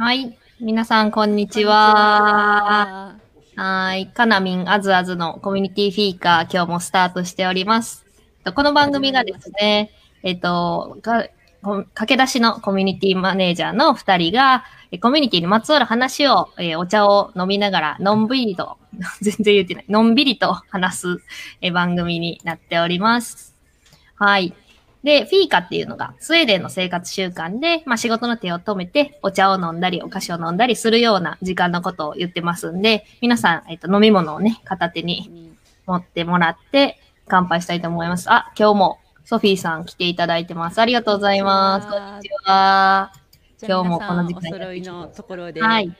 はい。皆さん、こんにちは。はい。かなみんあずあずのコミュニティフィーカー、今日もスタートしております。この番組がですね、えっと、駆け出しのコミュニティマネージャーの二人が、えコミュニティにまつわる話を、えーお茶を飲みながら、のんびりと、全然言ってない、のんびりと話す、えー番組になっております。はい。で、フィーカっていうのが、スウェーデンの生活習慣で、まあ仕事の手を止めて、お茶を飲んだり、お菓子を飲んだりするような時間のことを言ってますんで、皆さん、えっと、飲み物をね、片手に持ってもらって、乾杯したいと思います。あ、今日も、ソフィーさん来ていただいてます。ありがとうございます。ここんにちは。今日もこの時間お揃いのところではい。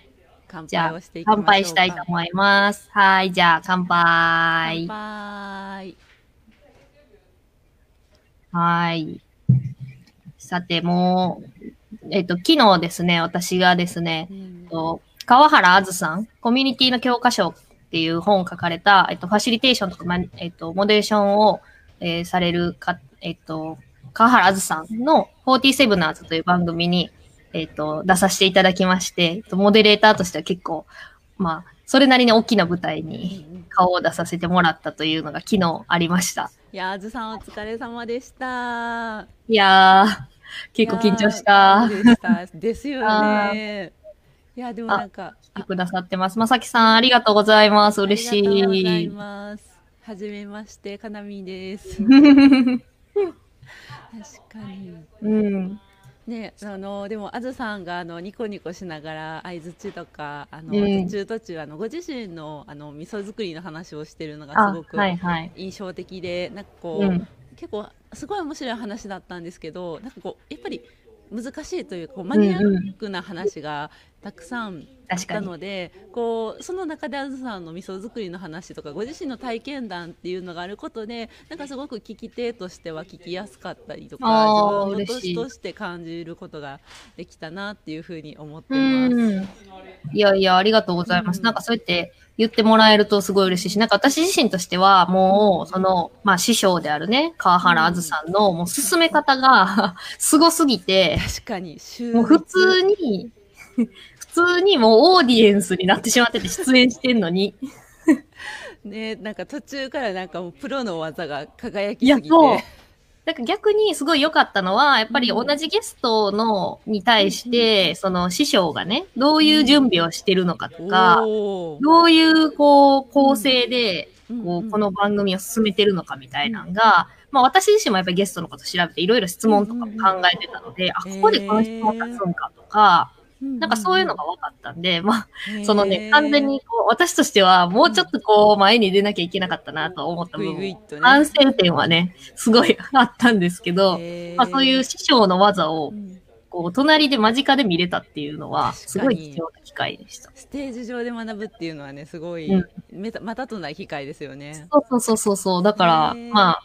乾じゃあ杯をしていきましょう乾杯したいと思います。はい、じゃあ、乾杯。乾杯。はい。さて、もう、えっと、昨日ですね、私がですね、うんえっと川原あずさん、コミュニティの教科書っていう本を書かれた、えっと、ファシリテーションとか、まえっと、モデレーションを、えーされるか、えっと、川原あずさんの47ナーズという番組に、えっと、出させていただきまして、えっとモデレーターとしては結構、まあ、それなりに大きな舞台に顔を出させてもらったというのが昨日ありました。いやー、あずさんお疲れ様でした。いやー、結構緊張した。でした。ですよね。いや、でもなんか、来てくださってます。まさきさん、ありがとうございます。嬉しありがとうございい。ます。はじめまして、かなみです。確かに。うん。ね、あのでもあずさんがあのニコニコしながら相槌とかあの、うん途中途中あのご自身のあの味噌作りの話をしてるのがあすご、くはいはい。印象的で、なんかこう、うん。結構すごい面白い話だったんですけどなんかこうやっぱり難しいというかこうマニアックな話がたくさんあった確かに。ので、こうその中であずさんの味噌作りの話とかご自身の体験談っていうのがあることでなんかすごく聞き手としては聞きやすかったりとか自分の年として感じることができたなっていうふうに思ってうます。ん。いやいや、ありがとうございます。うんなんかそうやって言ってもらえるとすごい嬉しいし、なんか私自身としてはもう、その、まあ師匠であるね、川原あずさんのもう進め方が すごすぎて、確かに週もう普通に、普通にもうオーディエンスになってしまってて出演してんのに。ねなんか途中からなんかもうプロの技が輝きすぎて。そう。なんか逆にすごい良かったのは、やっぱり同じゲストの、に対して、その師匠がね、どういう準備をしてるのかとか、おー。どういう、こう、構成で、うんこう、この番組を進めてるのかみたいなのが、まあ私自身もやっぱりゲストのこと調べていろいろ質問とかも考えてたので、あ、ここでこの質問立つんかとか、なんかそういうのが分かったんで、まあ、そのね、完全にこう、私としてはもうちょっとこう、前に出なきゃいけなかったなと思った部分。反省点はね、すごいあったんですけど、まあそういう師匠の技をう、ん。こう、隣で間近で見れたっていうのは、すごい貴重な機会でした。ステージ上で学ぶっていうのはねすごい、うん。またとない機会ですよね。そうそうそうそうそう。だからまあ、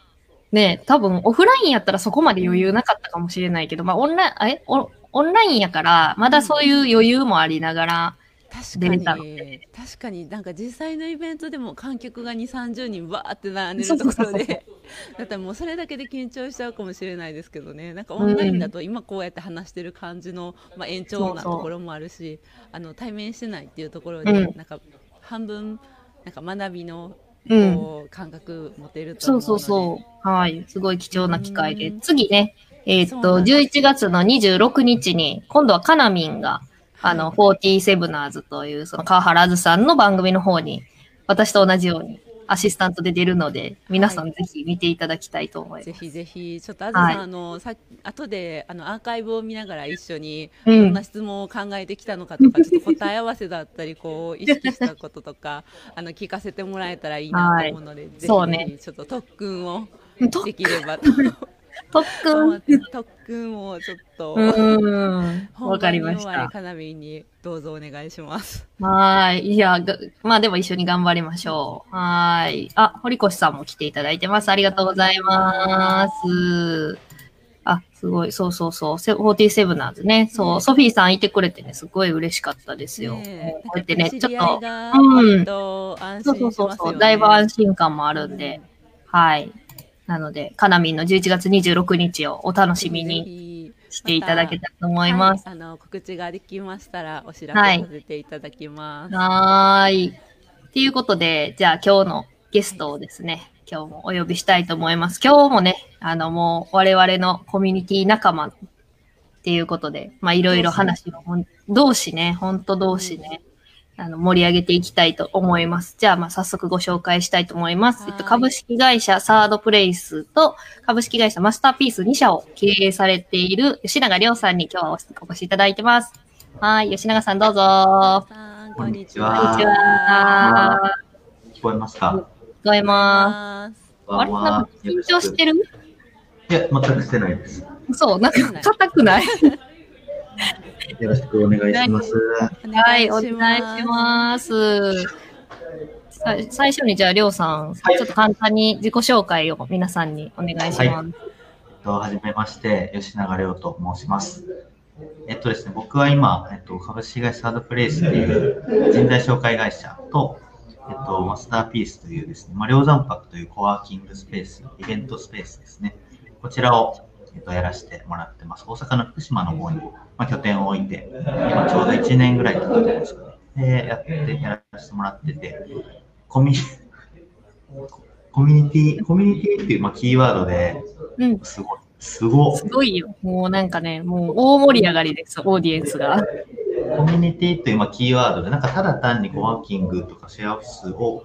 ね、多分オフラインやったらそこまで余裕なかったかもしれないけど、まあオンライン、えオオンラインやから、まだそういう余裕もありながら、確出れたかにので。確かに。なんか実際のイベントでも観客が2 3 0人わーって並んでるところで。だったらもうそれだけで緊張しちゃうかもしれないですけどね。なんかオンラインだと今こうやって話してる感じの、まあ、延長なところもあるしあの対面してないっていうところで、うん。なんか半分なんか学びのうん。こう感覚持てるとそうそうそう。はい。すごい貴重な機会で。う。ん。次ね、えーっと、そうなんです。11月の26日に、今度はカナミンが、あの、47ナーズという、その川原あずさんの番組の方に、私と同じようにアシスタントで出るので、皆さんぜひ見ていただきたいと思います。ぜひぜひ。ちょっとあずさん、はい。あのさ後であのアーカイブを見ながら一緒にうん。どんな質問を考えてきたのかとか、ちょっと答え合わせだったりこう 意識したこととかあの聞かせてもらえたらいいなと思うので、ぜひそうね。ぜひちょっと特訓を特できればと特訓。特訓をちょっと、うーん。わかりました。かなみんにどうぞお願いします。はーい。いや、がまあでも一緒に頑張りましょう。はーい。あ、堀越さんも来ていただいてます。ありがとうございます。あ、すごい。そうそうそう。セ47ナーズね。そう、ねソフィーさんいてくれてね、すごい嬉しかったですよ。ねえこうやってね、なんちょっと、うんそうそう。そうそう、だいぶ安心感もあるんで、はい。なので、カナミンの11月26日をお楽しみに。していただけたらと思います。はい、あの告知ができましたらお知らせさせていただきます。はーい。っていうことで、じゃあ今日のゲストをですね、今日もお呼びしたいと思います。今日もね、あのもう我々のコミュニティ仲間っていうことで、まあいろいろ話を同士ね、ほんと同士ね、あの盛り上げていきたいと思います。じゃあまあ早速ご紹介したいと思います。はいえっと、株式会社サードプレイスと株式会社マスターピース2社を経営されている吉永亮さんに今日はお越しいただいてます。はい、吉永さんどうぞ。ここんにち。はこんにちは。聞こえますか？聞こえます。あれ？なんか緊張してる？いや、全くしてないです。そう、なんか硬くない？よろしくお願いします。はい、お願いします。さ最初にじゃあ、りょうさん、ちょっと簡単に自己紹介を皆さんにお願いします。えっと、はじめまして、吉永亮と申します。えっとですね、僕は今、えっと、株式会社サードプレイスという人材紹介会社と、えっと、マスターピースというですね、まあ、両山泊というコワーキングスペース、イベントスペースですね。こちらを、えっと、やらせてもらってます。大阪の福島の方に、まあ、拠点を置いて、今ちょうど1年ぐらい経ったんですかね。で、やって、やらせてもらってて、コミコミュニティ、コミュニティっていう、まあ、キーワードで、うん、すごい、すごすごいよ。もうなんかね、もう大盛り上がりです、オーディエンスが。コミュニティっていうまあキーワードで、なんかただ単にコワーキングとかシェアオフィスを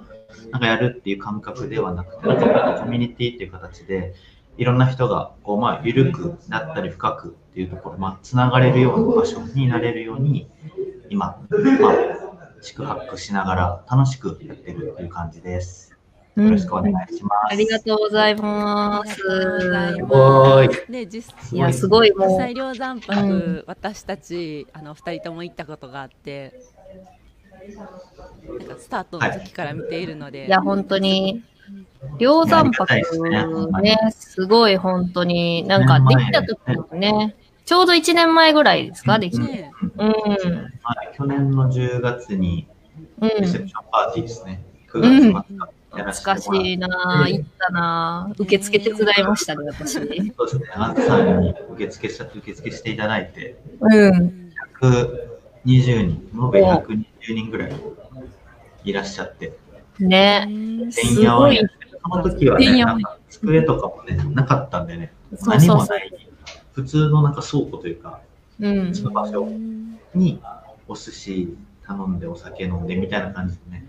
なんかやるっていう感覚ではなくて、なんかコミュニティっていう形で、いろんな人がこうまあ緩くなったり深くっていうところ、まあ、つながれるような場所になれるように、今、まあ、宿泊しながら楽しくやってるっていう感じです。よろしくお願いします。ありがとうございまありがとうございす。ます。で、実いや、すごいもう。際両山泊、うん私たちあの二人とも行ったことがあって、なんかスタートの時から見ているので、いや、本当に、両山泊ねね、すごい本当に、なんかできた時もね、ちょうど1年前ぐらいですか、できて。ねうん。はい、去年の10月にうん。レセプションパーティーですね。9月末懐かしいなぁ、行ったなぁ。受付手伝いましたね、私。そうですね、アンさんに受付し受付していただいて、うん。120人、延べ120人ぐらいいらっしゃって、ね。うんてんやわんやその時はね、机とかもね、なかったんでね、そうそうそう。何もない、普通のなんか倉庫というか、うん。その場所にお寿司頼んでお酒飲んでみたいな感じでね、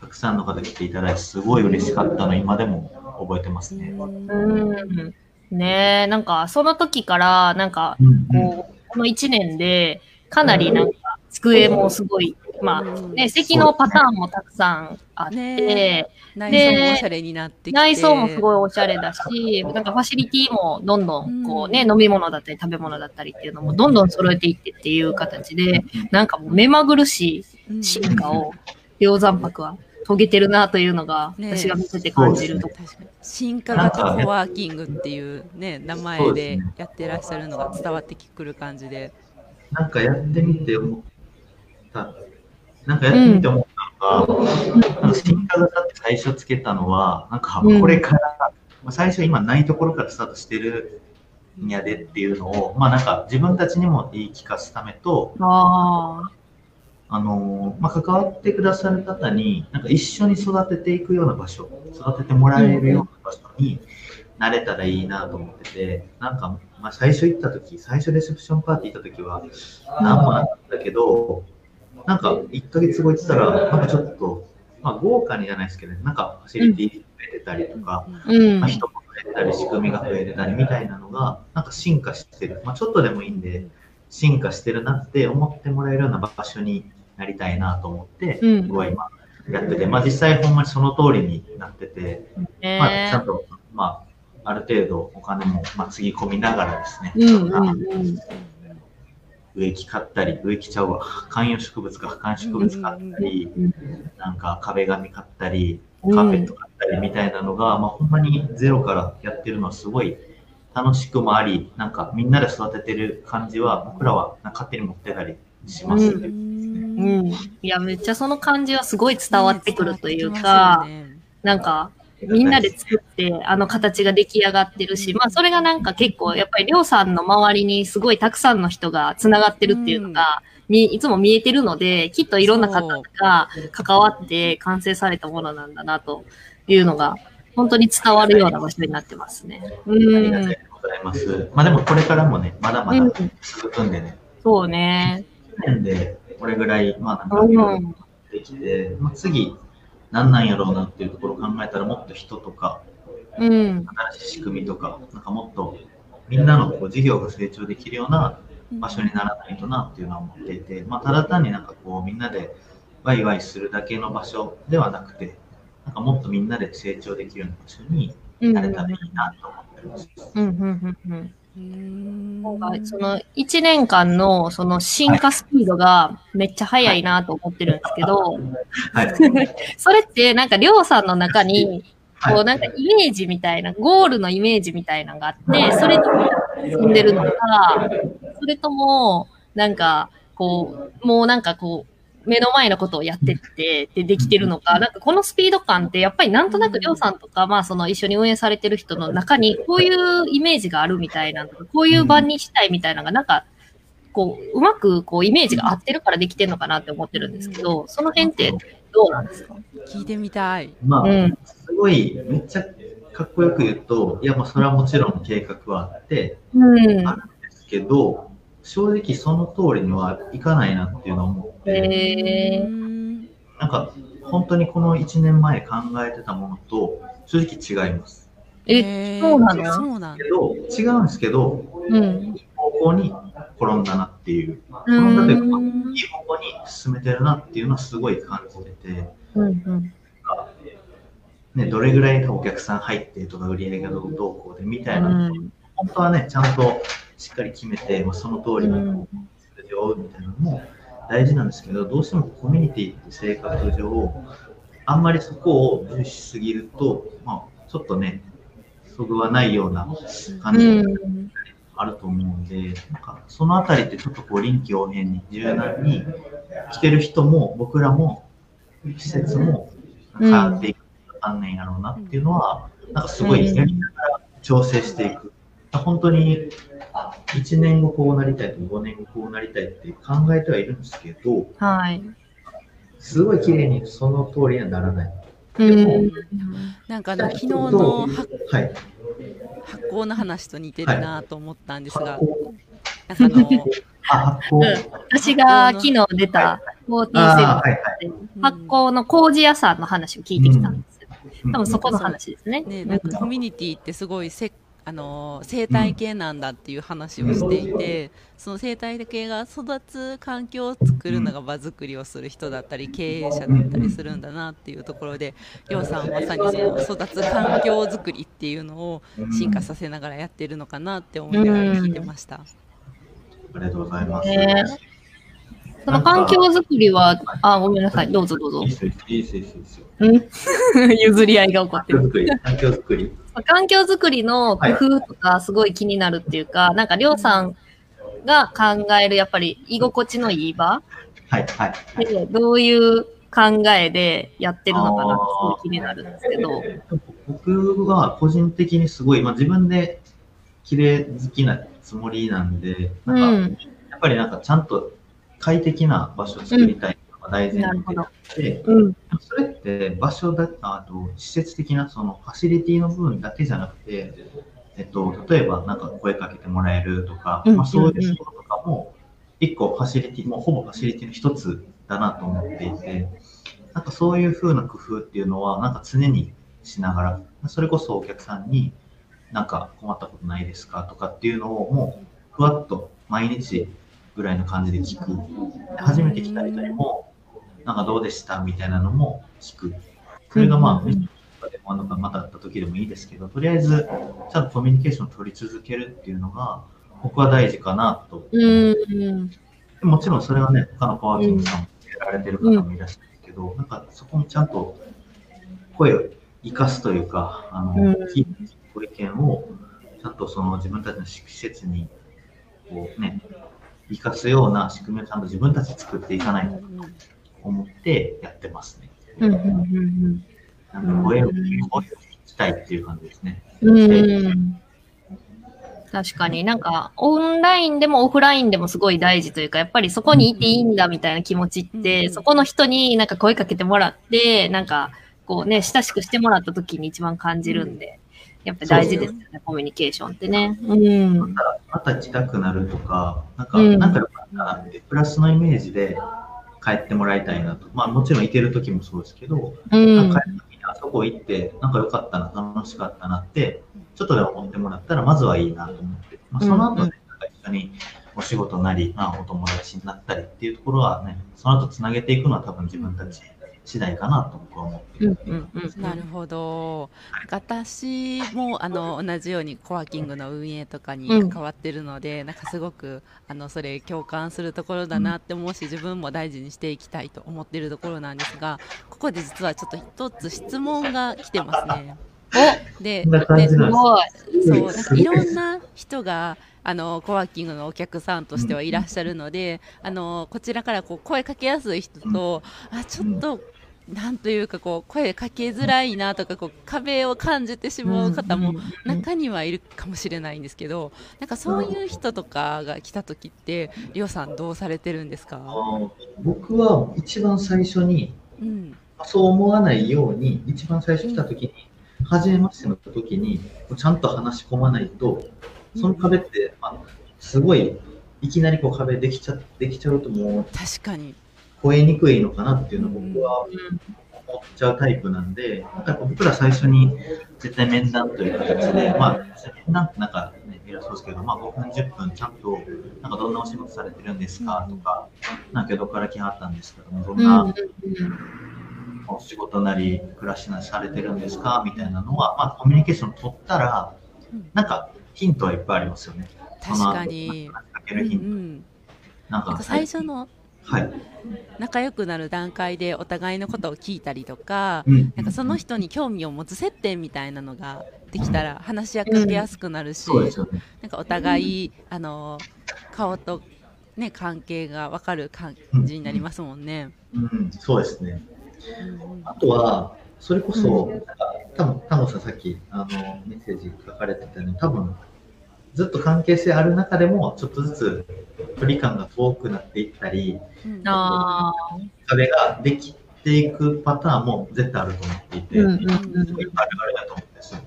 たくさんの方来ていただいて、すごい嬉しかったの、今でも覚えてますね。うん。ねえ、なんか、その時から、なんか、うんこう、この1年で、かなりなんか、机もすごい、まあ、ね、席のパターンもたくさんあって、ね。内装もおしゃれになってきて、内装もすごいおしゃれだし、なんかファシリティもどんどんこうね、飲み物だったり食べ物だったりっていうのもどんどん揃えていってっていう形で、なんかもう目まぐるしい進化を両山泊は遂げてるなというのが、ね。私が見てて感じるとこ確かに進化型コワーキングっていうね名前でやってらっしゃるのが伝わってくる感じで、なんかやってみて思った、なんかやってみて思ったのが、なんか進化型って最初つけたのは、なんかうん。これから、まあ最初今ないところからスタートしてるんやでっていうのを、まあなんか自分たちにも言い聞かすためと、ああ、あのーまあ、関わってくださる方に、なんか一緒に育てていくような場所、育ててもらえるような場所になれたらいいなと思ってて、なんか、まあ、最初行った時、最初レセプションパーティー行った時は、なんもなかったけど、なんか1ヶ月後行ったら、なんかちょっと、まあ、豪華にじゃないですけど、なんかファシリティ増えてたりとか、うんまあ、。人も増えたり、仕組みが増えてたりみたいなのが、なんか進化してる。まあ、ちょっとでもいいんで、進化してるなって思ってもらえるような場所になりたいなと思って、うん僕は今やってて、まあ、実際ほんまにその通りになってて、まあ、ちゃんねと、まあ、ある程度お金も、まあ、つぎ込みながらですね、うんうんうん。植木買ったり、植木ちゃうわ、観葉植物か観葉植物買ったり、うんなんか壁紙買ったり、うんカーペット買ったりみたいなのが、まあ、ほんまにゼロからやってるのはすごい楽しくもあり、なんかみんなで育ててる感じは、僕らはなんか勝手に持ってたりしますうね。うん。いや、めっちゃその感じはすごい伝わってくるというか、なんか、みんなで作って、あの形が出来上がってるし、まあそれがなんか結構、やっぱりりょうさんの周りにすごいたくさんの人が繋がってるっていうのが、にいつも見えてるので、きっといろんな方が関わって完成されたものなんだなというのが、本当に伝わるような場所になってますね。うありがんとう。ございます。まあでもこれからもね、まだまだ続くんでね、そうね。1年でこれぐらい、まあなんかできて、まあ、次、何なんやろうなっていうところを考えたら、もっと人とか、うん。新しい仕組みとか、なんかもっとみんなのこう事業が成長できるような場所にならないとなっていうのは思っていて、まあ、ただ単になんかこうみんなでワイワイするだけの場所ではなくて、なんかもっとみんなで成長できるような場所にうん。なれたらいいなと思ってます。うん、うん、うん、うん。その1年間のその進化スピードがめっちゃ速いなと思ってるんですけど、はい。それってなんかりょうさんの中に、はい。こうなんかイメージみたいな、ゴールのイメージみたいなのがあって、それとも進んでるのか、それともなんかこう、もうなんかこう、目の前のことをやってって、でできてるのか、なんかこのスピード感ってやっぱりなんとなくりょうさんとか、まあその一緒に運営されてる人の中にこういうイメージがあるみたいなのとか、こういう場にしたいみたいなのがなんか、こう、うまくこうイメージが合ってるからできてるのかなって思ってるんですけど、その辺ってどうなんですか？聞いてみたい。まあ、うん。すごい、めっちゃかっこよく言うと、いや、もうそれはもちろん計画はあって、うん。あるんですけど、正直その通りにはいかないなっていうのを思って、へー。なんか本当にこの1年前考えてたものと正直違います。え、へー。そうなの？そうなんだ。けど、違うんですけど、うん。いい方向に転んだなっていう、うん。転んだというか、うんいい方向に進めてるなっていうのはすごい感じてて、うんうん。ね、どれぐらいお客さん入ってとか売り上げがどうどうこうでみたいな、うん。本当はね、ちゃんとしっかり決めて、まあ、その通りうのん数字を追うみたいなのも大事なんですけど、どうしてもコミュニティって性格上、あんまりそこを重視しすぎると、まあ、ちょっとね、そぐわないような感うじがん。あると思うんで、なんかそのあたりってちょっとこう臨機応変に柔軟に来てる人も僕らも施設も変わっていくあんねんやろうなっていうのは、なんかすごいやりながら調整していく。本当に1年後こうなりたいとか5年後こうなりたいって考えてはいるんですけど、はい。すごい綺麗にその通りにはならない。うん。なんかあの昨日の発はい。発酵の話と似てるなと思ったんですが、発酵なんかあの あ、発酵。私が昨日出た47あーはいはい。で発酵の麹屋さんの話を聞いてきたんですよ。うん多分そこの話ですね。ね、なんかコミュニティってすごいせあの生態系なんだっていう話をしていて、その生態系が育つ環境を作るのが場作りをする人だったり経営者だったりするんだなっていうところでりょうさんはまさにその育つ環境づくりっていうのを進化させながらやってるのかなって思いながら聞いてました。ありがとうございます。ねその環境づくりは、あ、ごめんなさい。どうぞどうぞいい。ですよ、いいですよ、いいですよ。う ん譲り合いが起こってる。環境づくり、環境づくり。の工夫とかすごい気になるっていうか、なんかりょうさんが考えるやっぱり居心地のいい場はい、はい。どういう考えでやってるのかなってすごい気になるんですけど。僕は個人的にすごい、まあ、自分で綺麗好きなつもりなんで、うなんか、ん。やっぱりなんかちゃんと快適な場所を作りたい大前提でうん。それって場所だあと施設的なそのファシリティの部分だけじゃなくて、えっと、例えばなんか声かけてもらえるとか、うんまあ、そういうこととかも一個ファシリティ、もうほぼファシリティの一つだなと思っていて、なんかそういう風な工夫っていうのはなんか常にしながら、それこそお客さんになんか困ったことないですかとかっていうのをもうふわっと毎日ぐらいの感じで聞く。初めて来た人にも、なんかどうでしたみたいなのも聞く。それがまあ、うんうんうんでもなんかまた会った時でもいいですけど、とりあえずちゃんとコミュニケーションを取り続けるっていうのが、僕は大事かなと。うん。もちろんそれはね、他のパワーキングさんもやられてる方もいらっしゃるけど、なんかそこにちゃんと声を生かすというか、あの、うんご意見をちゃんとその自分たちの施設にこうね、生かすような仕組みをちゃんと自分たちで作っていかないとと思ってやってますね。うん。うん。なんか声を、声を聞したいっていう感じですね。うん。確かになんか、オンラインでもオフラインでもすごい大事というか、やっぱりそこにいていいんだみたいな気持ちって、うんそこの人になんか声かけてもらって、なんか、こうね、親しくしてもらった時に一番感じるんで、やっぱり大事ですよね、コミュニケーションってね。うん。また来たくなるとか、なんか、うんなんか良かったなって、プラスのイメージで帰ってもらいたいなと。まあもちろん行ける時もそうですけど、うん帰る時にあそこ行って、なんか良かったな、楽しかったなって、ちょっとでも思ってもらったら、まずはいいなと思って。まあ、その後ね、なんか一緒にお仕事なり、まあお友達になったりっていうところはね、その後つなげていくのは多分自分たち次第かなと僕は思ってる。うんうんうん。なるほど。私もあの同じようにコワーキングの運営とかに関わってるので、なんかすごくあのそれ共感するところだなって思うし、自分も大事にしていきたいと思ってるところなんですが、ここで実はちょっと一つ質問が来てますね。で、こんな感じすなんですごい。そうなんかいろんな人があのコワーキングのお客さんとしてはいらっしゃるので、あのこちらからこう声かけやすい人と、あちょっと、なんというかこう声かけづらいなとかこう壁を感じてしまう方も中にはいるかもしれないんですけど、なんかそういう人とかが来た時って、りょうさんどうされてるんですか？僕は一番最初に、うん、そう思わないように、一番最初来た時に、初めましての時に、ちゃんと話し込まないと、その壁って、まあ、すごい、いきなりこう壁できちゃできちゃうともう。確かに。超えにくいのかなっていうのを僕は思っちゃうタイプなんで、なんか僕ら最初に絶対面談という形で、まあ、面談ってなんかね、偉そうですけど、まあ5分、10分ちゃんと、なんかどんなお仕事されてるんですかとか、なんかどこから来はったんですけども、どんうんなお仕事なり暮らしなりされてるんですかみたいなのは、まあコミュニケーション取ったらうん、なんかヒントはいっぱいありますよね。確かに。かけるヒント。ん。なんなんかか最初のはい。仲良くなる段階でお互いのことを聞いたりとか、うんなんかその人に興味を持つ接点みたいなのができたら話しかけやすくなるし、そうですよね。なんかお互い、あの顔と、ね、関係が分かる感じになりますもんね。うん、そうですね。うんうんあとは、それこそ、うん多分タモさんさっきあのメッセージ書かれてたように、多分ずっと関係性ある中でも、ちょっとずつ距離感が遠くなっていったり、うん。あ壁ができていくパターンも絶対あると思っていて、ーうんうんうん。すごいあるあるだと思うんですよ。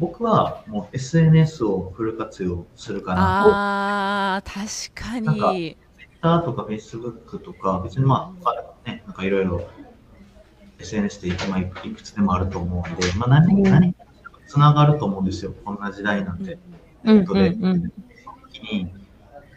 僕はもう SNS をフル活用するかな。あー、確かなんかに。Twitter とか Facebook とか、別にまあ、ね、なんかいろいろ SNS で今いくつでもあると思うんで、まあ何、何かつながると思うんですよ、こんな時代なんで。うんうんうん時に、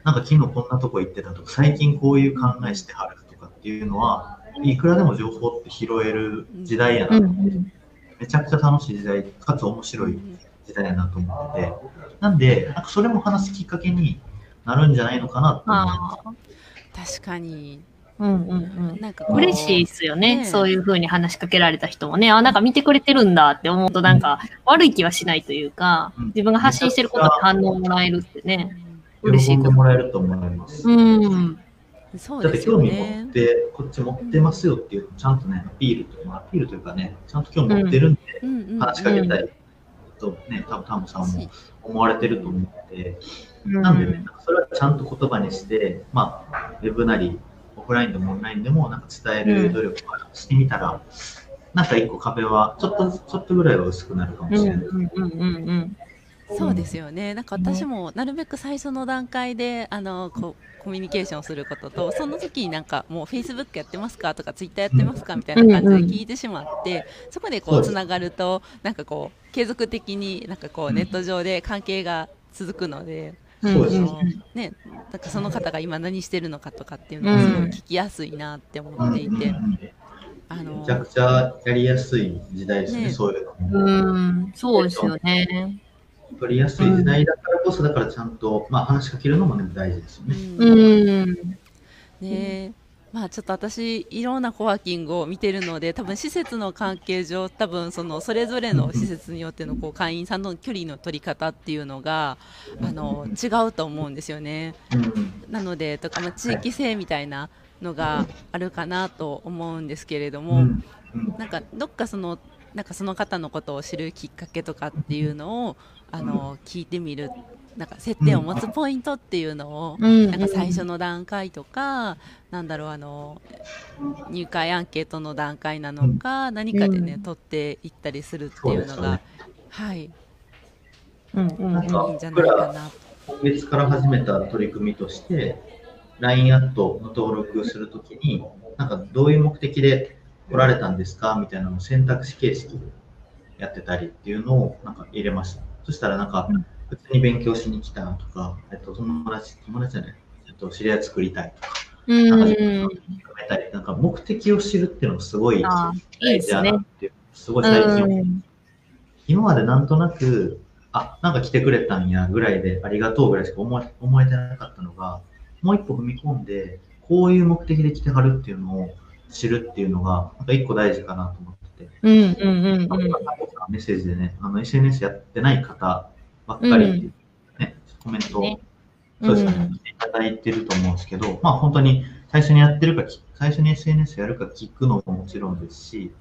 なんか昨日こんなとこ行ってたとか、最近こういう考えしてはるとかっていうのは、いくらでも情報って拾える時代やな、うんうん。めちゃくちゃ楽しい時代、かつ面白い時代やなと思ってて、なんで、なんかそれも話すきっかけになるんじゃないのかなと思います。あ確かに。ーうんうんうんなんか嬉しいですよね。そういう風に話しかけられた人もね、あ、なんか見てくれてるんだって思うと、なんか悪い気はしないというかうん、自分が発信してることに反応もらえるってね、嬉し喜んでいこと。もらえると思います。うん。そうだってですよ興味持ねっ。て、こっち持ってますよっていう、ちゃんとね、アピールというか、アピールというかね、ちゃんと興味持ってるんで、うんうん話しかけたいとね、多分タムさんも思われてると思って、うんなんでね、それはちゃんと言葉にして、まあ、ウェブなり、オフラインでもオンラインでも、なんか伝える努力をしてみたら、なんか一個壁は、ちょっと、ちょっとぐらいは薄くなるかもうんしれない。そうですよね。なんか私もなるべく最初の段階であのこうコミュニケーションすることと、その時になんかもう Facebook やってますかとか Twitter やってますかみたいな感じで聞いてしまって、そこでこうつながるとなんかこう継続的になんかこうネット上で関係が続くので。そうですね、なんかその方が今何してるのかとかっていうのがすごい聞きやすいなって思っていて、うんあのめちゃくちゃやりやすい時代ですね、ねそういうのも。うん、そうですよね。取りやすい時代だからこそ、だからちゃんと、まあ、話しかけるのも、ね、大事ですよね。うん。ねまあちょっと私いろんなコワーキングを見てるので多分施設の関係上多分そのそれぞれの施設によってのこう会員さんの距離の取り方っていうのがあの違うと思うんですよね。うんなのでとか、まあ、地域性みたいなのがあるかなと思うんですけれども、なんかどっかそのなんかその方のことを知るきっかけとかっていうのをあの聞いてみるなんか接点を持つポイントっていうのを、うん。なんか最初の段階とか、なんだろうあの入会アンケートの段階なのか、何かでね、うん。取っていったりするっていうのがね。はい。いうんうん。なんかいんじゃないかな今月から始めた取り組みとして、LINE アットの登録するときに、なんかどういう目的で来られたんですかみたいなのを選択肢形式でやってたりっていうのをなんか入れました。そしたらなんかうん、普通に勉強しに来たとか、えっと、友達、友達じゃない、えっと、知り合い作りたいとか、うん。なんかなんか目的を知るっていうのがすごい大事だなっていう、すごい最近うん。今までなんとなく、あ、なんか来てくれたんやぐらいでありがとうぐらいしか思え思えてなかったのが、もう一歩踏み込んで、こういう目的で来てはるっていうのを知るっていうのが、なんか一個大事かなと思ってて、うんうんうんうん。メッセージでね、あの SNS やってない方ばっかりね、コメントを、ねそうですね、いただいてると思うんですけど、まあ本当に最初にやってるか、最初に SNS やるか聞くのももちろんですし、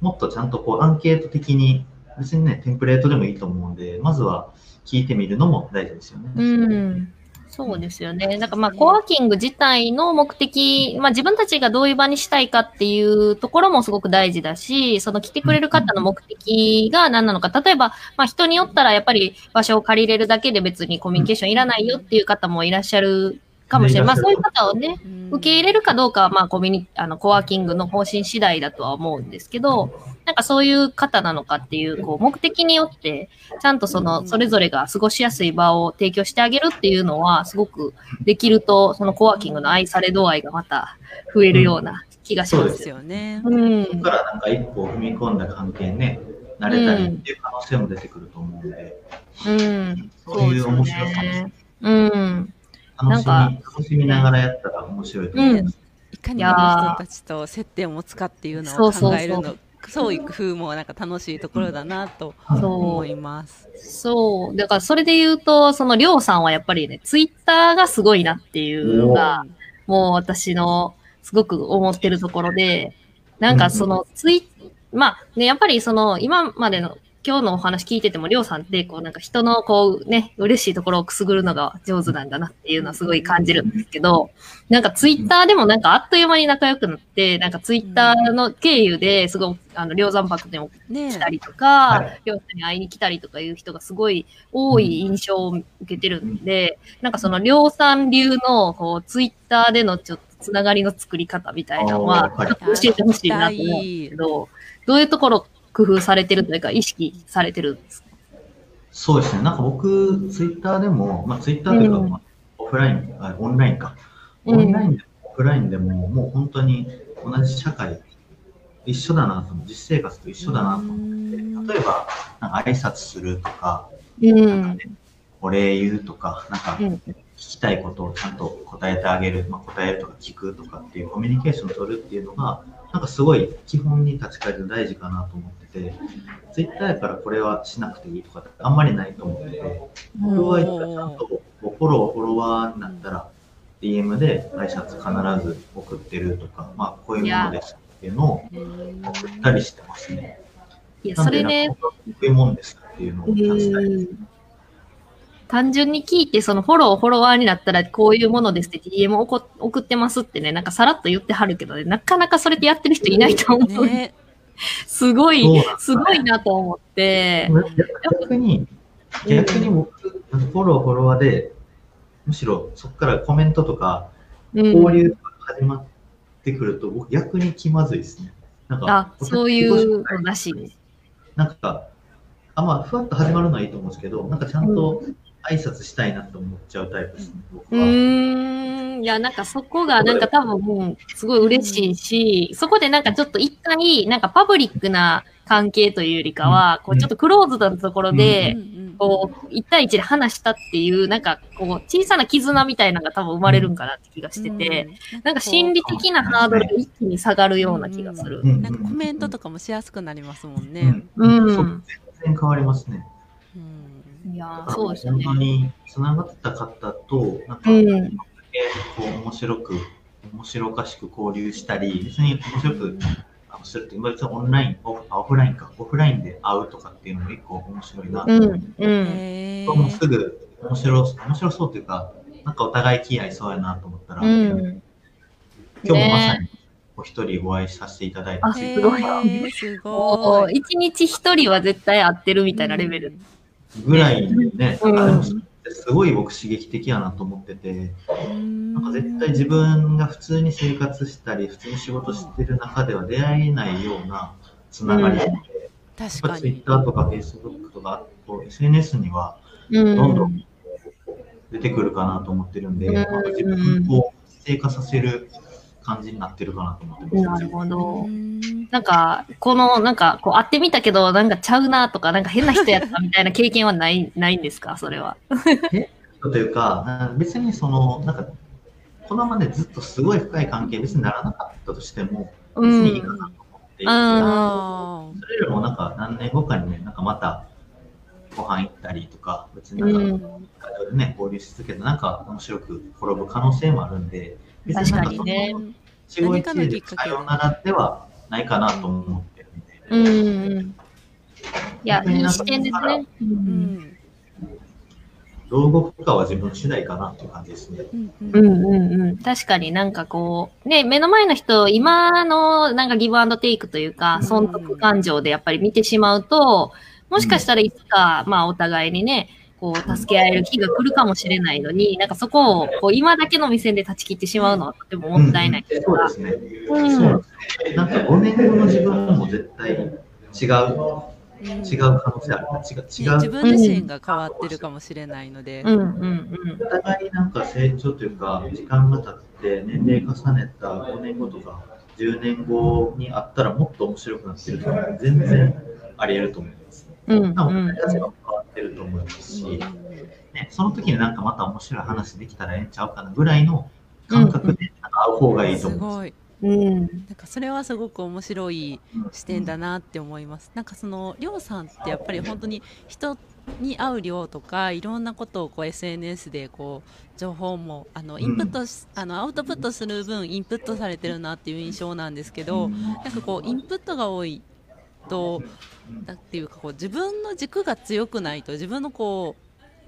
もっとちゃんとこうアンケート的に、別にね、テンプレートでもいいと思うんで、まずは聞いてみるのも大事ですよね。うん。そうですよね。なんかまあ、コワーキング自体の目的、まあ自分たちがどういう場にしたいかっていうところもすごく大事だし、その来てくれる方の目的が何なのか。例えば、まあ人によったらやっぱり場所を借りれるだけで別にコミュニケーションいらないよっていう方もいらっしゃるかもしれない。まあそういう方をね、受け入れるかどうかは、まあ、コミュニ、あの、コワーキングの方針次第だとは思うんですけど、なんかそういう方なのかっていう、こう、目的によって、ちゃんとその、それぞれが過ごしやすい場を提供してあげるっていうのは、すごくできると、そのコワーキングの愛され度合いがまた増えるような気がしそうですますよ。よね。うん。そこからなんか一歩踏み込んだ関係にね、慣れたりっていう可能性も出てくると思うんで、うん。そういう面白さもね。うん。楽しみ、なん楽しみながらやったら面白いと思います。いかにあの人たちと接点を持つかっていうのを考えるそうの、そういう工夫もなんか楽しいところだなとそう思います。そう。だからそれで言うと、そのりょうさんはやっぱりね、ツイッターがすごいなっていうのが、もう私のすごく思ってるところで、なんかそのツイまあね、やっぱりその今までの今日のお話聞いてても、りょうさんってこうなんか人のこうね、嬉しいところをくすぐるのが上手なんだなっていうのはすごい感じるんですけど、なんかツイッターでもなんかあっという間に仲良くなって、なんかツイッターの経由ですごい、あの、りょう山泊でもね来たりとはかい、りょうさんに会いに来たりとかいう人がすごい多い印象を受けてるんで、なんかそのりょうさん流のこうツイッターでのちょっとつながりの作り方みたいなのは、教えてほしいなと思うんですけど、どういうところ工夫されてるというか意識されてるんですか？そうですね。なんか僕、ツイッターでも、まあツイッターというか、うん。まあオフライン、あオンラインか。うん。オンラインでもオフラインでも、もう本当に同じ社会、一緒だなと思う、実生活と一緒だなと思ってて、例えば、なんか挨拶するとか、うん。お礼言うとか、なんかうん。聞きたいことをちゃんと答えてあげる、まあ、答えるとか聞くとかっていうコミュニケーションを取るっていうのが、なんかすごい基本に立ち返る大事かなと思ってて、ツイッターやからこれはしなくていいとかってあんまりないと思ってて、僕はちゃんとフォロー、フォロワーになったら、DM で挨拶必ず送ってるとか、まあこういうものですっていうのを送ったりしてますね。いや、それで、こういうもんですっていうのを単純に聞いて、そのフォロー、フォロワーになったらこういうものですって DM を送送ってますってね、なんかさらっと言ってはるけどね、なかなかそれでやってる人いないと思う。ねすごいすごいなと思って。逆に、逆に僕、フォロー、フォロワーで、むしろそこからコメントとか、うん交流とか始まってくると、僕逆に気まずいですね。なんかあ、そういうのらしいです。なんか、あ、まあ、ふわっと始まるのはいいと思うんですけど、なんかちゃんと挨拶したいなって思っちゃうタイプですね、僕うは。ーん。いや、なんかそこが、なんか多分、すごい嬉しいし、そこでなんかちょっと一回、なんかパブリックな関係というよりかは、こう、ちょっとクローズドなところで、こう、一対一で話したっていう、なんか、こう、小さな絆みたいなのが多分生まれるんかなって気がしてて、うんなんか心理的なハードルが一気に下がるような気がする。うんなんかコメントとかもしやすくなりますもんね。うん、うんそう全然変わりますね。うんいやー、そうですよね。本当に繋がってた方と、なんか、うん。こう面白く、面白おかしく交流したり、別に面白くあのするって、今別にオンラインオフ、あオフラインか、オフラインで会うとかっていうのも一個面白いなと思って、うん。うん。へもうーすぐ面白面白そうというか、なんかお互い気合いそうやなと思ったら、うん。今日もまさねにお一人お会いさせていただいて、すごい一日一人は絶対会ってるみたいなレベル。ぐらいでね、うん。すごい僕刺激的やなと思ってて、ななんか絶対自分が普通に生活したり、普通に仕事してる中では出会えないようなつながりで、確かに。Twitter とか Facebook とか、こう SNS にはうん。どんどん出てくるかなと思ってるんで、うん。なんか自分を活性化させる感じになってるかなと思ってます。なるほどう。んなんか、この、なんか、こう、会ってみたけど、なんかちゃうなとか、なんか変な人やったみたいな経験はない、ないんですか？それは。というか、別にその、なんか、このままでずっとすごい深い関係別にならなかったとしても、別うん。にいいかなと思っていて、うんあそれよりもなんか何年後かにね、なんかまたご飯行ったりとか、別にうなんか、ん。会場でね、交流し続けて、なんか面白く転ぶ可能性もあるんで、別確かにね一期一会でさようならではないかなと思ってるんで、うんうん。いや、いい視点ですね。う。んんどう動くかは自分次第かなっていう感じですね。うんうんうんうん。確かになんかこう、ね、目の前の人、今のなんかギブアンドテイクというか、うん損得感情でやっぱり見てしまうと、もしかしたらいつか、まあお互いにね、こう、助け合える日が来るかもしれないのに、なんかそこを、こう、今だけの目線で断ち切ってしまうのはとてももったいないうかそうで、すね。うんそうなんか5年後の自分も絶対違う、違う可能性ある。違う、ね違う。自分自身が変わってるかもしれないので、うんうんお互いなんか成長というか、時間が経って年齢重ねた5年後とか10年後にあったらもっと面白くなってるとか、全然あり得ると思います。うん。うん多分うん俺たちが変わってると思いますし、ね、その時になんかまた面白い話できたらええんちゃうかなぐらいの感覚で会う方がいいとす思います。ごい。うん。なんかそれはすごく面白い視点だなって思います。なんかそのりょうさんってやっぱり本当に人に会う量とかいろんなことをこう SNS でこう情報もあのインプットし、あのアウトプットする分インプットされてるなっていう印象なんですけど、なんかこうインプットが多いとなんていうかこう自分の軸が強くないと自分のこう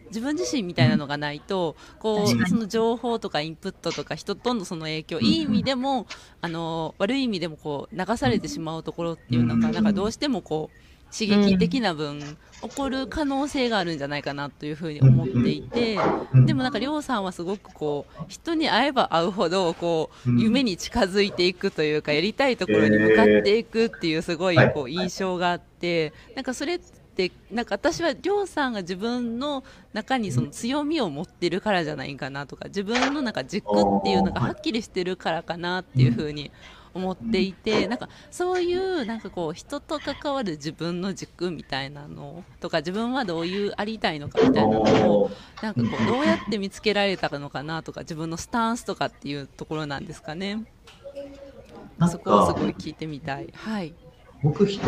自分自身みたいなのがないとこうその情報とかインプットとか人とのその影響いい意味でもあの悪い意味でもこう流されてしまうところっていうのがなんかどうしてもこう刺激的な分起こる可能性があるんじゃないかなというふうに思っていてでもなんかりょうさんはすごくこう人に会えば会うほどこううん。夢に近づいていくというかやりたいところに向かっていくっていうすごいこう印象があってなんかそれってなんか私はりょうさんが自分の中にその強みを持ってるからじゃないかなとか自分のなんか軸っていうのがはっきりしてるからかなっていうふうに思っていてなんかそういうなんかこう人と関わる自分の軸みたいなのとか自分はどういうありたいのかみたいなのをなんかこうどうやって見つけられたのかなとか自分のスタンスとかっていうところなんですかね。なんそこをすかごい聞いてみたい。はい。僕人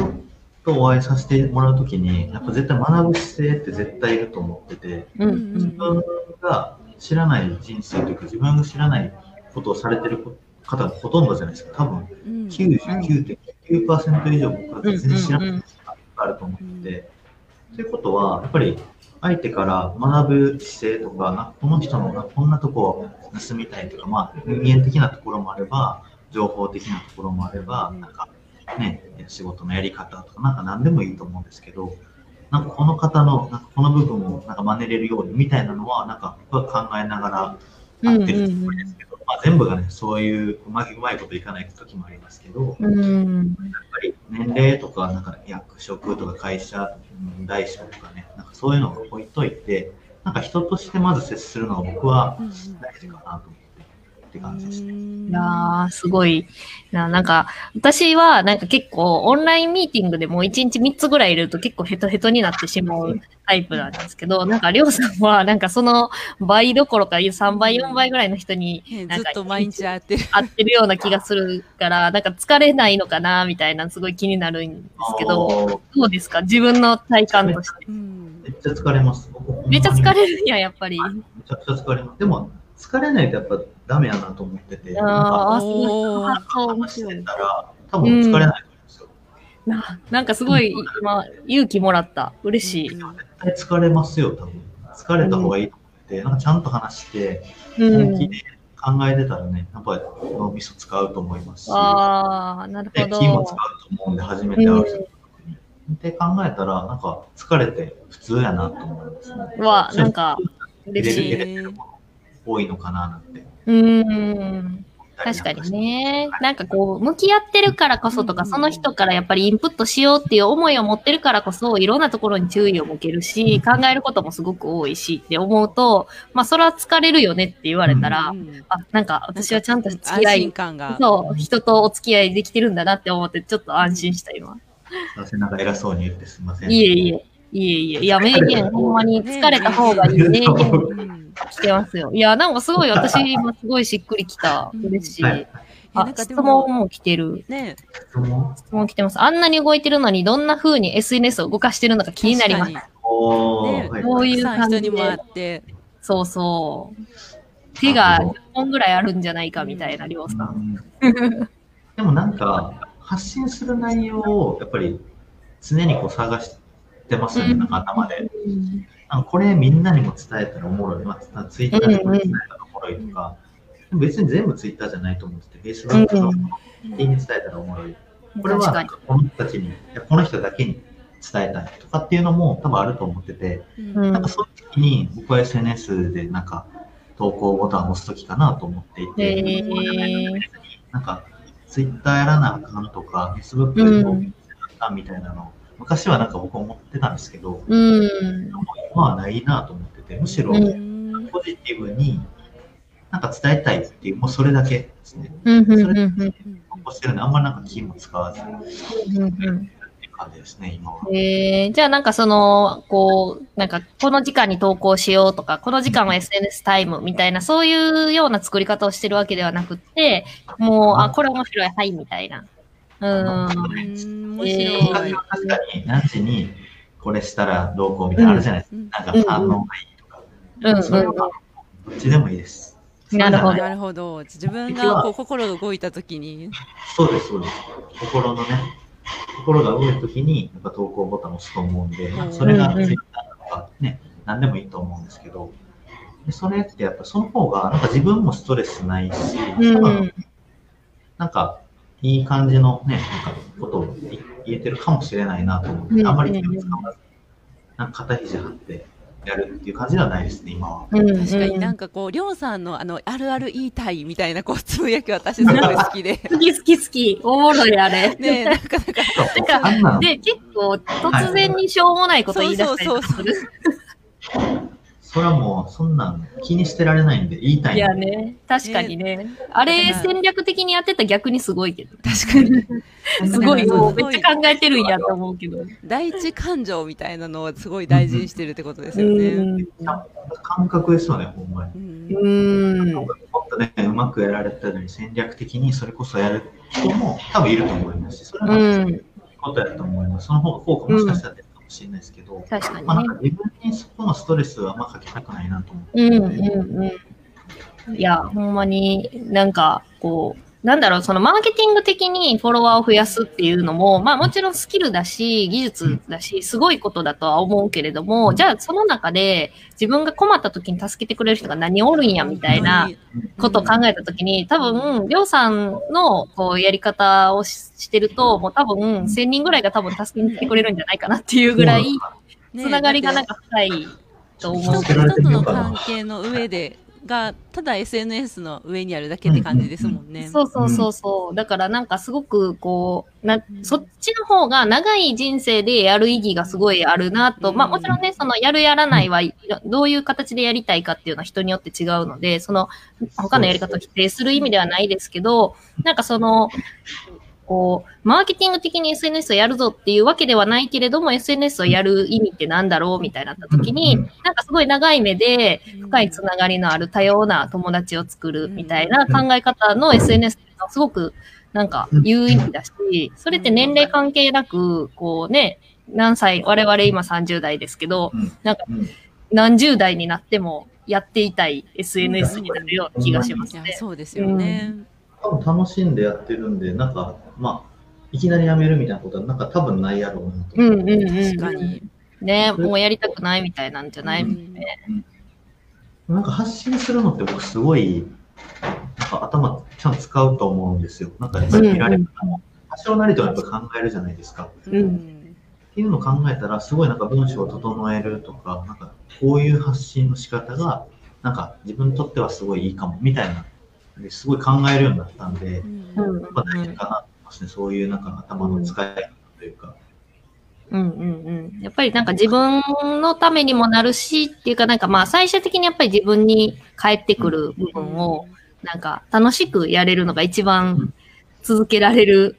とお会いさせてもらうときに、やっぱ絶対学ぶ姿勢って絶対いると思ってて、うんう自ん。分が知らない人生というか、自分が知らないことをされてる方がほとんどじゃないですか。多分うん。99.9%以上僕は全然知らないあると思ってて、ということは、やっぱり相手から学ぶ姿勢とか、なこの人のなこんなとこを盗みたいとか、まあ、人間的なところもあれば、情報的なところもあれば、なんかね、仕事のやり方とか、なんか何でもいいと思うんですけど、なんかこの方の、なんかこの部分をなんか真似れるようにみたいなのは、なんか僕は考えながらやってるつもりですけど、まあ、全部がね、そういううまいうまいこといかない時もありますけど、うん。やっぱり年齢とか、なんか役職とか会社、うん大小とかね、なんかそういうのを置いといて、なんか人としてまず接するのが僕は大事かなと思ってって感じですね。いやー、すごいな。なんか、私は、なんか結構、オンラインミーティングでも1日3つぐらいいると結構ヘトヘトになってしまうタイプなんですけど、なんか、りょうさんは、なんかその倍どころか3倍、4倍ぐらいの人に、ねなんかずっと毎日会ってる。会ってるような気がするから、なんか疲れないのかな、みたいな、すごい気になるんですけど、どうですか？自分の体感として。うんめっちゃ疲れます。めっちゃ疲れるんや、やっぱり。めちゃくちゃ疲れます。でも、疲れないとやっぱダメやなと思ってて、なんか話し。てたら、多分疲れないと思いななんかすごい、今、勇気もらった。嬉しい。うん絶対疲れますよ、多分。疲れた方がいいと思って、なんかちゃんと話して、うん本気。で考えてたらね、やっぱり脳みそ使うと思いますし、ああ、なるほど。で気も使うと思うんで、初めて会う人とかに。って考えたら、なんか疲れて普通やなと思いますね。なんか、嬉しい。多いのかななんて。うん。確かにね。なんかこう、向き合ってるからこそとか、その人からやっぱりインプットしようっていう思いを持ってるからこそ、いろんなところに注意を向けるし、考えることもすごく多いしって思うと、まあ、それは疲れるよねって言われたら、うんあ、なんか私はちゃんと付き合い、感が。そう、人とお付き合いできてるんだなって思って、ちょっと安心した今。すいません、なんか偉そうに言ってすみません。いえいえ。いえいえ。いや、名言、ほんまに疲れた方がいい名言てますよ。いや、なんかすごい、私今すごいしっくりきた。嬉しい。はい。あ質問も来てる。ね質問？質問来てます。あんなに動いてるのに、どんな風に SNS を動かしてるのか気になります。おこういう感じもあって、そうそう。手が10本ぐらいあるんじゃないかみたいな、りょうさんでもなんか、発信する内容をやっぱり常にこう探してますよね、うんなんか頭で。なんかこれみんなにも伝えたらおもろい。まあ、ツイッターでこれ伝えたらおもろいとか、でも別に全部ツイッターじゃないと思ってて、Facebook のに伝えたらおもろい。これは。この人たちに、この人だけに伝えたいとかっていうのも多分あると思ってて、うんなんかそういう時に僕は SNS でなんか投稿ボタンを押す時かなと思っていて、へーなんか Twitter やらなあかんとか、Facebook で投稿やらなあかんみたいなのを、昔はなんか僕思ってたんですけど、うん。今はないなと思ってて、むしろポジティブになんか伝えたいっていう、もうそれだけですね。うん、うん、うん、うん投稿してるんで、あんまなんか気も使わずうん感じですね、今は。えー、じゃあなんかその、こう、なんかこの時間に投稿しようとか、この時間は SNS タイムみたいな、そういうような作り方をしてるわけではなくって、もう、あ、これ面白い、はい、みたいな。うーん。うん面えー白い。昔は確かに何時にこれしたらどうこうみたいなのあるじゃないですか。うんなんか反応がいいとか。うんそれはうん。どっちでもいいです。なるほどなるほど。自分がこう心が動いたときに、そうです、そうです。心のね、心が動いたときに、やっぱ投稿ボタンを押すと思うんで、うんそれがうんうん Twitter とかね、何でもいいと思うんですけど、でそれってやっぱその方が、なんか自分もストレスないし、うんなんかいい感じのね、なんかことを言言えてるかもしれないなと思って、うんあんまり気を使わず、なんか肩肘張ってやるっていう感じではないですね、今は。うん確かになんかこう、りょうさんのあの、あるある言いたいみたいなこう、つぶやき私すごい好きで。好き好き好き。おもろいあれ。ねえ、なんかなんか、そうなんかで、結構突然にしょうもないこと言い出したりとかする。それはもう、そんなん気にしてられないんで、言いたいいやね、確かにね。あれ戦略的にやってたら逆にすごいけど。確かに。すごい、そうもうめっちゃ考えてるんやと思うけど。第一感情みたいなのをすごい大事にしてるってことですうよね。ん。感覚ですよね、ほんまに。うんうん。もっとね、うまくやられたのに戦略的にそれこそやる人も多分いると思いますし、それはことやと思います。その方が効果もしかしたらしれないですけど、確かにまあ、なんね。か自分にそこのストレスはあんまかけたくないなと思って。うんうんうん。いや、ほんまになんか、こう、なんだろう、そのマーケティング的にフォロワーを増やすっていうのも、まあもちろんスキルだし、技術だし、すごいことだとは思うけれども、じゃあその中で自分が困った時に助けてくれる人が何おるんやみたいなことを考えたときに、多分、りょうさんのこうやり方をししてると、もう多分、1000人ぐらいが多分助けに来てくれるんじゃないかなっていうぐらい、ねつながりがなんか深いと思う。人と人との関係の上でがただ SNS の上にあるだけって感じですもんね。そうそうそうそう。だからなんかすごくこう、な、そっちの方が長い人生でやる意義がすごいあるなと。まあもちろんね、そのやるやらないは、どういう形でやりたいかっていうのは人によって違うので、その他のやり方を否定する意味ではないですけど、なんかその、こう、マーケティング的に SNS をやるぞっていうわけではないけれども、SNS をやる意味ってなんだろうみたいになった時に、うんなんかすごい長い目で深いつながりのある多様な友達を作るみたいな考え方の SNS っていうのはすごくなんか有意義だし、それって年齢関係なく、こうね、何歳、我々今30代ですけど、うん。なんかうん。何十代になってもやっていたい SNS になるような気がしますね。そうですよね。多分楽しんでやってるんで、なんか、まあ、いきなり辞めるみたいなことはなんか多分ないやろうなと。うんうんうん。確かに。ね、もうやりたくないみたいなんじゃない？もんね。なんか発信するのって僕すごい、なんか頭ちゃんと使うと思うんですよ。なんか見られる方も多少なりとはやっぱ考えるじゃないですか。うんん。っていうのを考えたら、すごいなんか文章を整えるとか、なんかこういう発信の仕方が、なんか自分にとってはすごいいいかもみたいな、ですごい考えるようになったんで、うんやっぱ大事かなと思いますね。そういうなんか頭の使い方というか。うんうんうん。やっぱりなんか自分のためにもなるしっていうかなんかまあ最終的にやっぱり自分に返ってくる部分をなんか楽しくやれるのが一番続けられる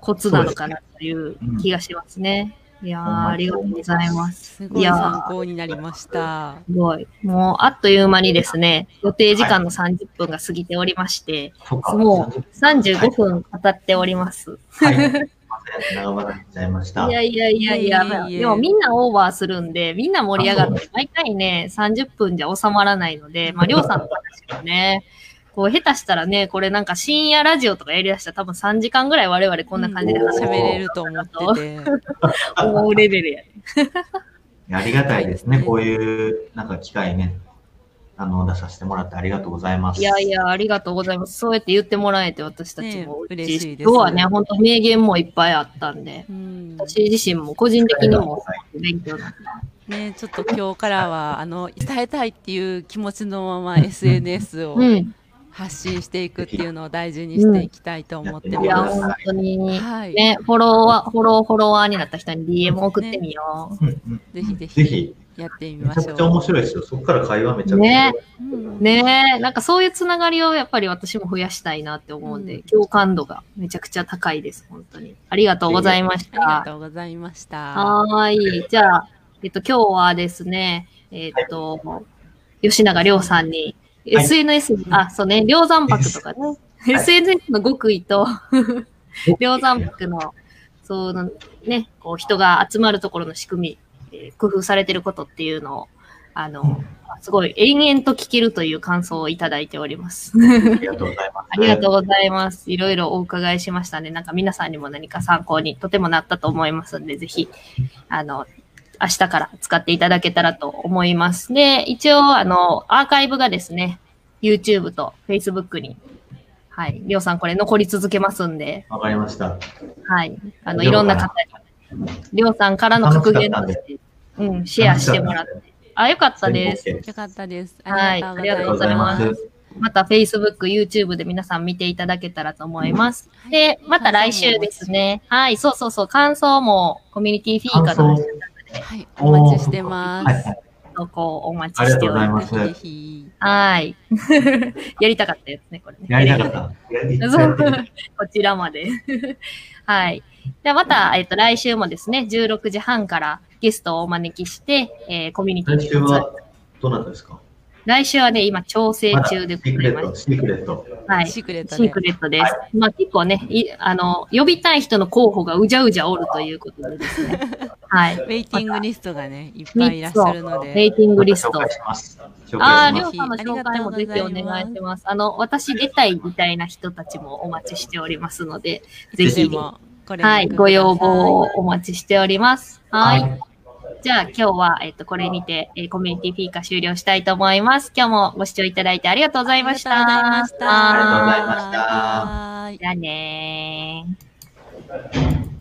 コツなのかなという気がしますね。いやー、ありがとうございます。すごいやー参考になりました。すごい。もうあっという間にですね、予定時間の30分が過ぎておりまして、そうか。もう35分語っております。はい。はい。すいません長くなっちゃいました。いやいやいやいや、でもみんなオーバーするんで、みんな盛り上がって、毎回ね、30分じゃ収まらないので、まあ、りょうさんの話もね、こう、下手したらね、これなんか深夜ラジオとかやりだしたら多分3時間ぐらい我々こんな感じで話喋せれると思ってて。思うレベルやね。ありがたいですね。はいこういうなんか機会ね、あの、出させてもらってありがとうございます。いやいや、ありがとうございます。そうやって言ってもらえて私たちもね嬉しい。です今日はね、本当名言もいっぱいあったんで、うん私自身も個人的にも勉強になった。ね、ちょっと今日からはあの 伝えたいっていう気持ちのまま SNS をうん。発信していくっていうのを大事にしていきたいと思っていや、ます。本当に。はい、ね、フォロワー、フォロー、フォロワーになった人に DM 送ってみよう。うんうんぜひぜひぜひ、やってみめましょう。ちゃくちゃ面白いですよ。そこから会話めちゃくちゃねうんねえ、なんかそういうつながりをやっぱり私も増やしたいなって思うんで、うん共感度がめちゃくちゃ高いです、本当に。ありがとうございましありがた。とうございました。はーい。じゃあ、えっと、今日はですね、えっと、吉永亮さんに、はい SNS、あ、そうね、梁山泊とかね、SNS の極意と、梁山泊の、そのね、こう人が集まるところの仕組み、えー工夫されてることっていうのを、あの、すごい延々と聞けるという感想をいただいております。ありがとうございます。ありがとうございます。いろいろお伺いしましたね。なんか皆さんにも何か参考にとてもなったと思いますんで、ぜひ、あの、明日から使っていただけたらと思います。で、一応、あの、アーカイブがですね、YouTube と Facebook に、はい、りょうさんこれ残り続けますんで、わかりました。はい、あの、いろんな方に、りょうさんからの格言として、うん、シェアしてもらって。あ、よかったです。よかったです。はいありがとうございます。また Facebook、YouTube で皆さん見ていただけたらと思います。で、また来週ですね。はい、そうそうそう、感想もコミュニティフィーカーのはい、お待ちしてます。投稿お待ちしておりま。す。はい。やりたかったやつね、これね。やりたかった。こちらまで。はい。ではまた、えっと、来週もですね、16時半からゲストをお招きして、えーコミュニティ来週はどなたですか？来週はね、今調整中でシークレット、ございます。シークレット。はい。シークレットでシーク。レットです。まあ結構ね、いあの、呼びたい人の候補がうじゃうじゃおるということでですね。はい。ウェイティングリストがね、いっぱいいらっしゃるのウェイで。ティングリストああ。りょうさんの紹介もぜひお願いします。あの、私出たいみたいな人たちもお待ちしておりますので、ぜひ、はい、ご要望をお待ちしております。はい。じゃあ今日は、えっと、これにて、えーコミュニティフィーカ終了したいと思います。今日もご視聴いただいてありがとうございました。ありがとうございました。はありがとうございましたじゃあねー。